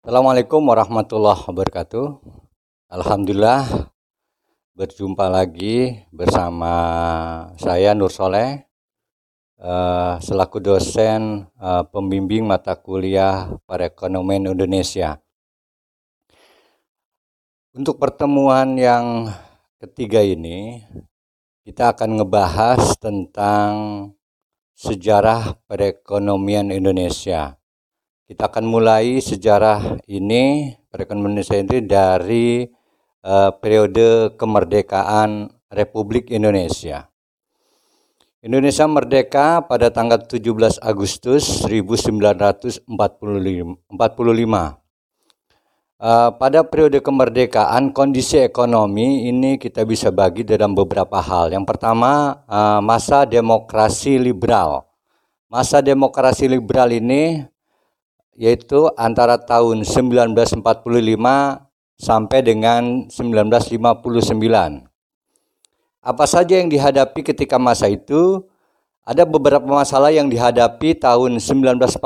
Assalamualaikum warahmatullahi wabarakatuh. Alhamdulillah berjumpa lagi bersama saya Nur Soleh uh, selaku dosen uh, pembimbing mata kuliah perekonomian Indonesia. Untuk pertemuan yang ketiga ini kita akan ngebahas tentang sejarah perekonomian Indonesia kita akan mulai sejarah ini perekonomian Indonesia ini dari uh, periode kemerdekaan Republik Indonesia. Indonesia merdeka pada tanggal 17 Agustus 1945. Uh, pada periode kemerdekaan, kondisi ekonomi ini kita bisa bagi dalam beberapa hal. Yang pertama, uh, masa demokrasi liberal. Masa demokrasi liberal ini yaitu antara tahun 1945 sampai dengan 1959. Apa saja yang dihadapi ketika masa itu? Ada beberapa masalah yang dihadapi tahun 1945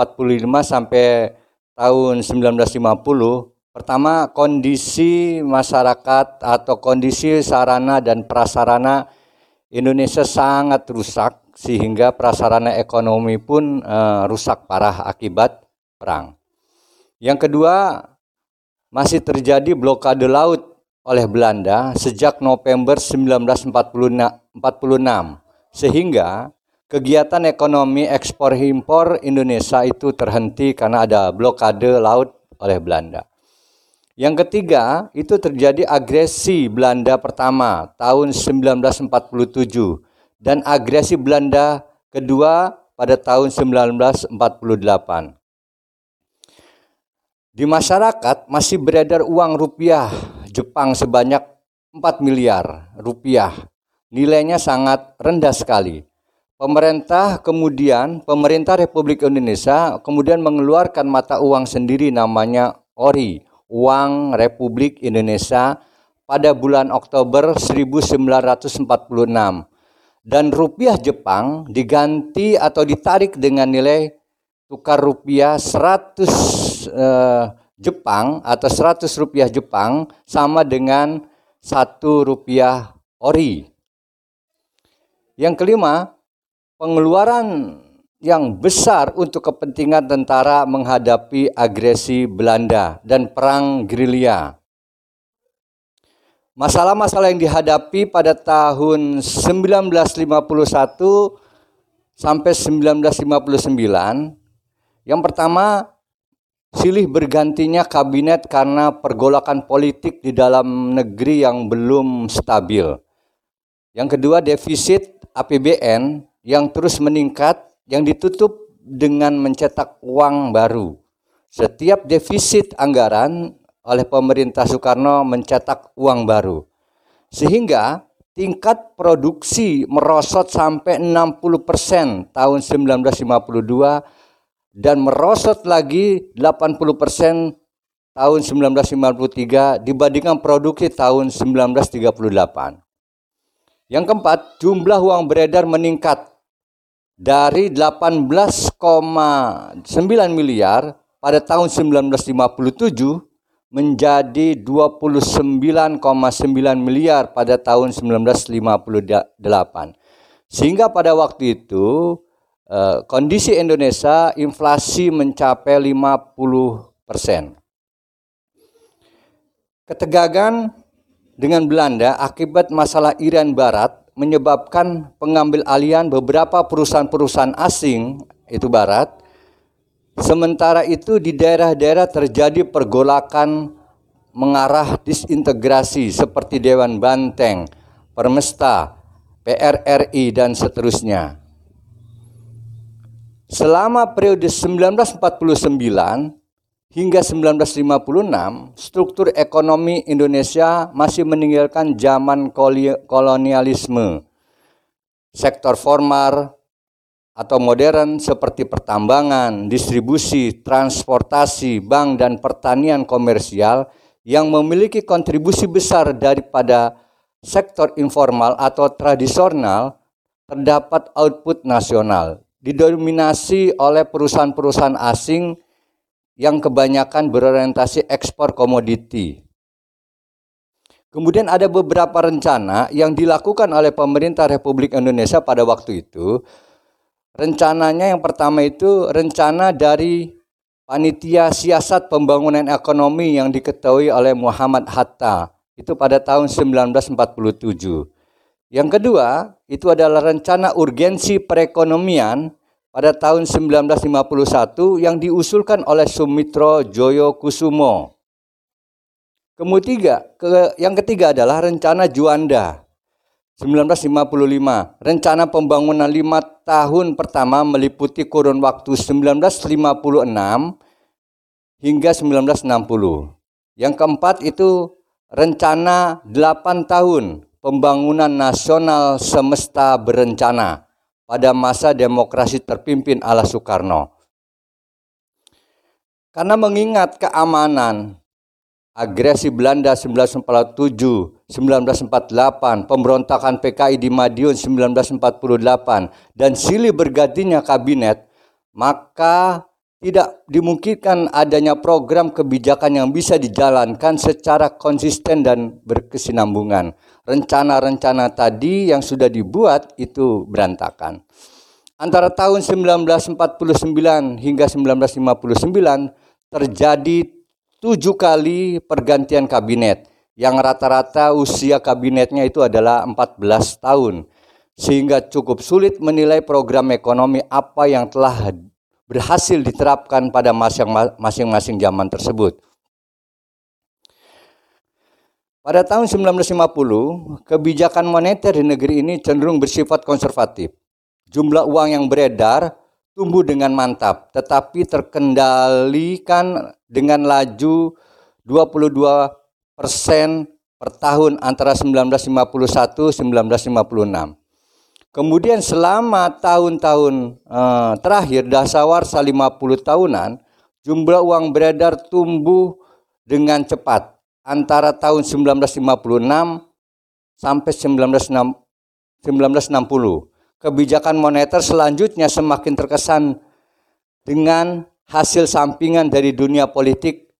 sampai tahun 1950. Pertama, kondisi masyarakat atau kondisi sarana dan prasarana Indonesia sangat rusak sehingga prasarana ekonomi pun uh, rusak parah akibat perang. Yang kedua, masih terjadi blokade laut oleh Belanda sejak November 1946 sehingga kegiatan ekonomi ekspor impor Indonesia itu terhenti karena ada blokade laut oleh Belanda. Yang ketiga, itu terjadi agresi Belanda pertama tahun 1947 dan agresi Belanda kedua pada tahun 1948. Di masyarakat masih beredar uang rupiah Jepang sebanyak 4 miliar rupiah. Nilainya sangat rendah sekali. Pemerintah kemudian, pemerintah Republik Indonesia kemudian mengeluarkan mata uang sendiri namanya ORI, Uang Republik Indonesia pada bulan Oktober 1946 dan rupiah Jepang diganti atau ditarik dengan nilai tukar rupiah 100 uh, Jepang atau 100 rupiah Jepang sama dengan satu rupiah ori. Yang kelima, pengeluaran yang besar untuk kepentingan tentara menghadapi agresi Belanda dan perang gerilya. Masalah-masalah yang dihadapi pada tahun 1951 sampai 1959 yang pertama silih bergantinya kabinet karena pergolakan politik di dalam negeri yang belum stabil. Yang kedua, defisit APBN yang terus meningkat yang ditutup dengan mencetak uang baru. Setiap defisit anggaran oleh pemerintah Soekarno mencetak uang baru. Sehingga tingkat produksi merosot sampai 60% tahun 1952 dan merosot lagi 80% tahun 1953 dibandingkan produksi tahun 1938. Yang keempat, jumlah uang beredar meningkat dari 18,9 miliar pada tahun 1957 menjadi 29,9 miliar pada tahun 1958. Sehingga pada waktu itu kondisi Indonesia inflasi mencapai 50 persen. Ketegangan dengan Belanda akibat masalah Irian Barat menyebabkan pengambil alian beberapa perusahaan-perusahaan asing itu Barat. Sementara itu di daerah-daerah terjadi pergolakan mengarah disintegrasi seperti Dewan Banteng, Permesta, PRRI dan seterusnya. Selama periode 1949 hingga 1956, struktur ekonomi Indonesia masih meninggalkan zaman kolonialisme. Sektor formal atau modern seperti pertambangan, distribusi, transportasi, bank, dan pertanian komersial yang memiliki kontribusi besar daripada sektor informal atau tradisional terdapat output nasional didominasi oleh perusahaan-perusahaan asing yang kebanyakan berorientasi ekspor komoditi. Kemudian ada beberapa rencana yang dilakukan oleh pemerintah Republik Indonesia pada waktu itu. Rencananya yang pertama itu rencana dari Panitia Siasat Pembangunan Ekonomi yang diketahui oleh Muhammad Hatta. Itu pada tahun 1947. Yang kedua, itu adalah rencana urgensi perekonomian pada tahun 1951 yang diusulkan oleh Sumitro Joyo Kusumo. Kemudian ke, yang ketiga adalah rencana Juanda 1955. Rencana pembangunan lima tahun pertama meliputi kurun waktu 1956 hingga 1960. Yang keempat itu rencana 8 tahun pembangunan nasional semesta berencana pada masa demokrasi terpimpin ala Soekarno. Karena mengingat keamanan agresi Belanda 1947, 1948, pemberontakan PKI di Madiun 1948, dan silih bergantinya kabinet, maka tidak dimungkinkan adanya program kebijakan yang bisa dijalankan secara konsisten dan berkesinambungan. Rencana-rencana tadi yang sudah dibuat itu berantakan. Antara tahun 1949 hingga 1959 terjadi tujuh kali pergantian kabinet yang rata-rata usia kabinetnya itu adalah 14 tahun sehingga cukup sulit menilai program ekonomi apa yang telah berhasil diterapkan pada masing-masing zaman tersebut. Pada tahun 1950, kebijakan moneter di negeri ini cenderung bersifat konservatif. Jumlah uang yang beredar tumbuh dengan mantap, tetapi terkendalikan dengan laju 22 persen per tahun antara 1951 1956. Kemudian selama tahun-tahun eh, terakhir dasawarsa 50 tahunan, jumlah uang beredar tumbuh dengan cepat. Antara tahun 1956 sampai 1960 kebijakan moneter selanjutnya semakin terkesan dengan hasil sampingan dari dunia politik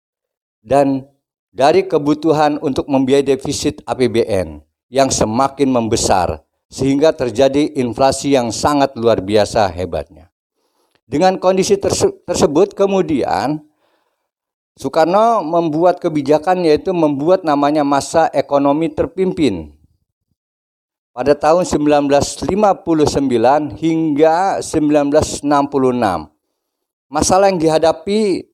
dan dari kebutuhan untuk membiayai defisit APBN yang semakin membesar sehingga terjadi inflasi yang sangat luar biasa hebatnya. Dengan kondisi terse tersebut kemudian Soekarno membuat kebijakan yaitu membuat namanya masa ekonomi terpimpin pada tahun 1959 hingga 1966. Masalah yang dihadapi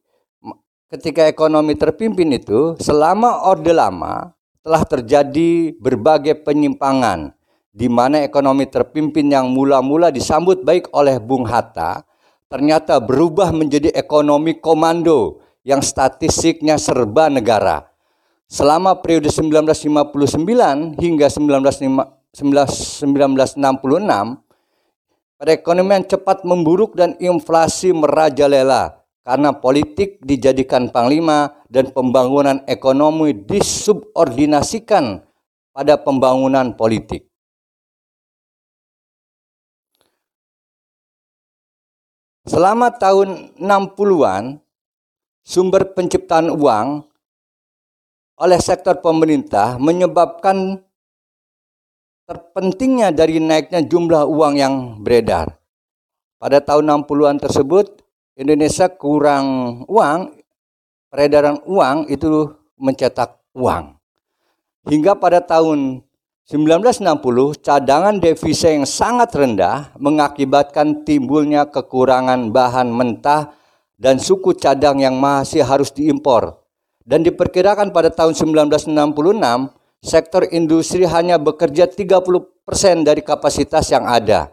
ketika ekonomi terpimpin itu selama Orde Lama telah terjadi berbagai penyimpangan di mana ekonomi terpimpin yang mula-mula disambut baik oleh Bung Hatta ternyata berubah menjadi ekonomi komando yang statistiknya serba negara. Selama periode 1959 hingga 1956 1966, perekonomian cepat memburuk dan inflasi merajalela karena politik dijadikan panglima dan pembangunan ekonomi disubordinasikan pada pembangunan politik. Selama tahun 60-an, sumber penciptaan uang oleh sektor pemerintah menyebabkan terpentingnya dari naiknya jumlah uang yang beredar. Pada tahun 60-an tersebut, Indonesia kurang uang, peredaran uang itu mencetak uang. Hingga pada tahun 1960, cadangan devisa yang sangat rendah mengakibatkan timbulnya kekurangan bahan mentah dan suku cadang yang masih harus diimpor. Dan diperkirakan pada tahun 1966, sektor industri hanya bekerja 30% dari kapasitas yang ada.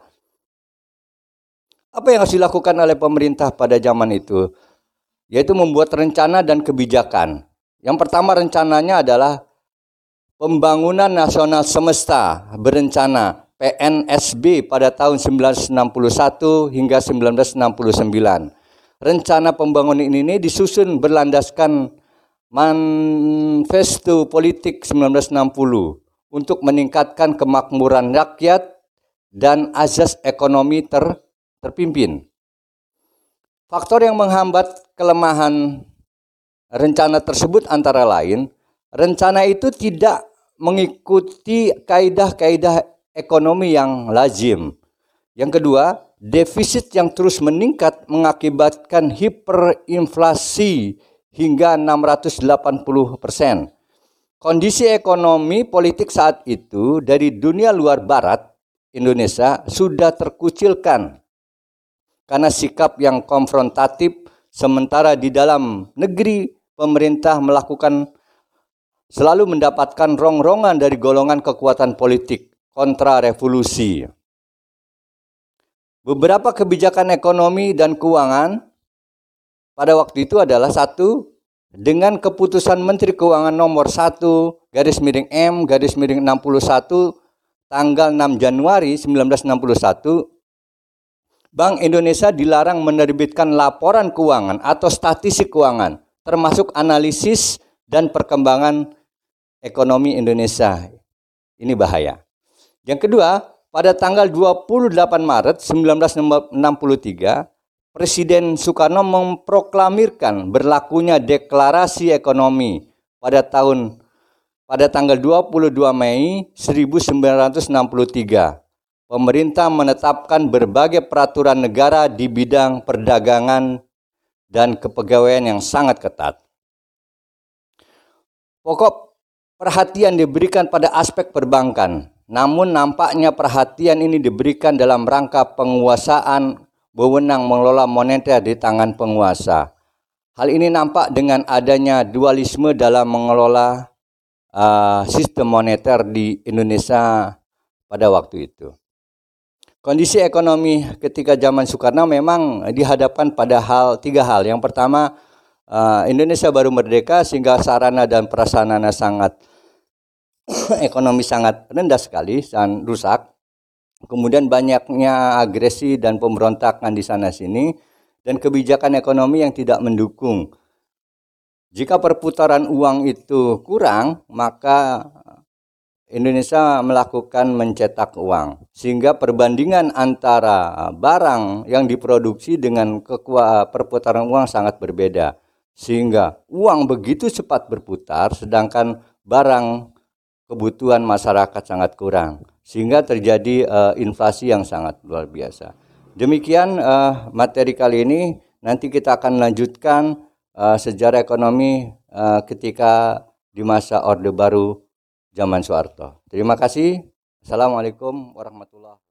Apa yang harus dilakukan oleh pemerintah pada zaman itu? Yaitu membuat rencana dan kebijakan. Yang pertama rencananya adalah Pembangunan Nasional Semesta berencana PNSB pada tahun 1961 hingga 1969. Rencana pembangunan ini disusun berlandaskan Manifesto Politik 1960 untuk meningkatkan kemakmuran rakyat dan azas ekonomi ter, terpimpin. Faktor yang menghambat kelemahan rencana tersebut antara lain, rencana itu tidak mengikuti kaidah-kaidah ekonomi yang lazim. Yang kedua, defisit yang terus meningkat mengakibatkan hiperinflasi hingga 680 persen. Kondisi ekonomi politik saat itu dari dunia luar barat Indonesia sudah terkucilkan karena sikap yang konfrontatif sementara di dalam negeri pemerintah melakukan selalu mendapatkan rongrongan dari golongan kekuatan politik kontra revolusi. Beberapa kebijakan ekonomi dan keuangan pada waktu itu adalah satu dengan keputusan Menteri Keuangan nomor 1 garis miring M garis miring 61 tanggal 6 Januari 1961 Bank Indonesia dilarang menerbitkan laporan keuangan atau statistik keuangan, termasuk analisis dan perkembangan ekonomi Indonesia. Ini bahaya. Yang kedua, pada tanggal 28 Maret 1963, Presiden Soekarno memproklamirkan berlakunya deklarasi ekonomi pada tahun pada tanggal 22 Mei 1963 pemerintah menetapkan berbagai peraturan negara di bidang perdagangan dan kepegawaian yang sangat ketat. Pokok perhatian diberikan pada aspek perbankan, namun nampaknya perhatian ini diberikan dalam rangka penguasaan wewenang mengelola moneter di tangan penguasa. Hal ini nampak dengan adanya dualisme dalam mengelola uh, sistem moneter di Indonesia pada waktu itu. Kondisi ekonomi ketika zaman Soekarno memang dihadapkan pada hal tiga hal. Yang pertama, uh, Indonesia baru merdeka sehingga sarana dan prasarana sangat ekonomi sangat rendah sekali dan rusak. Kemudian banyaknya agresi dan pemberontakan di sana sini dan kebijakan ekonomi yang tidak mendukung. Jika perputaran uang itu kurang, maka Indonesia melakukan mencetak uang sehingga perbandingan antara barang yang diproduksi dengan kekuatan perputaran uang sangat berbeda sehingga uang begitu cepat berputar sedangkan barang kebutuhan masyarakat sangat kurang sehingga terjadi uh, inflasi yang sangat luar biasa. Demikian uh, materi kali ini nanti kita akan lanjutkan uh, sejarah ekonomi uh, ketika di masa Orde Baru zaman Soeharto. Terima kasih. Assalamualaikum warahmatullahi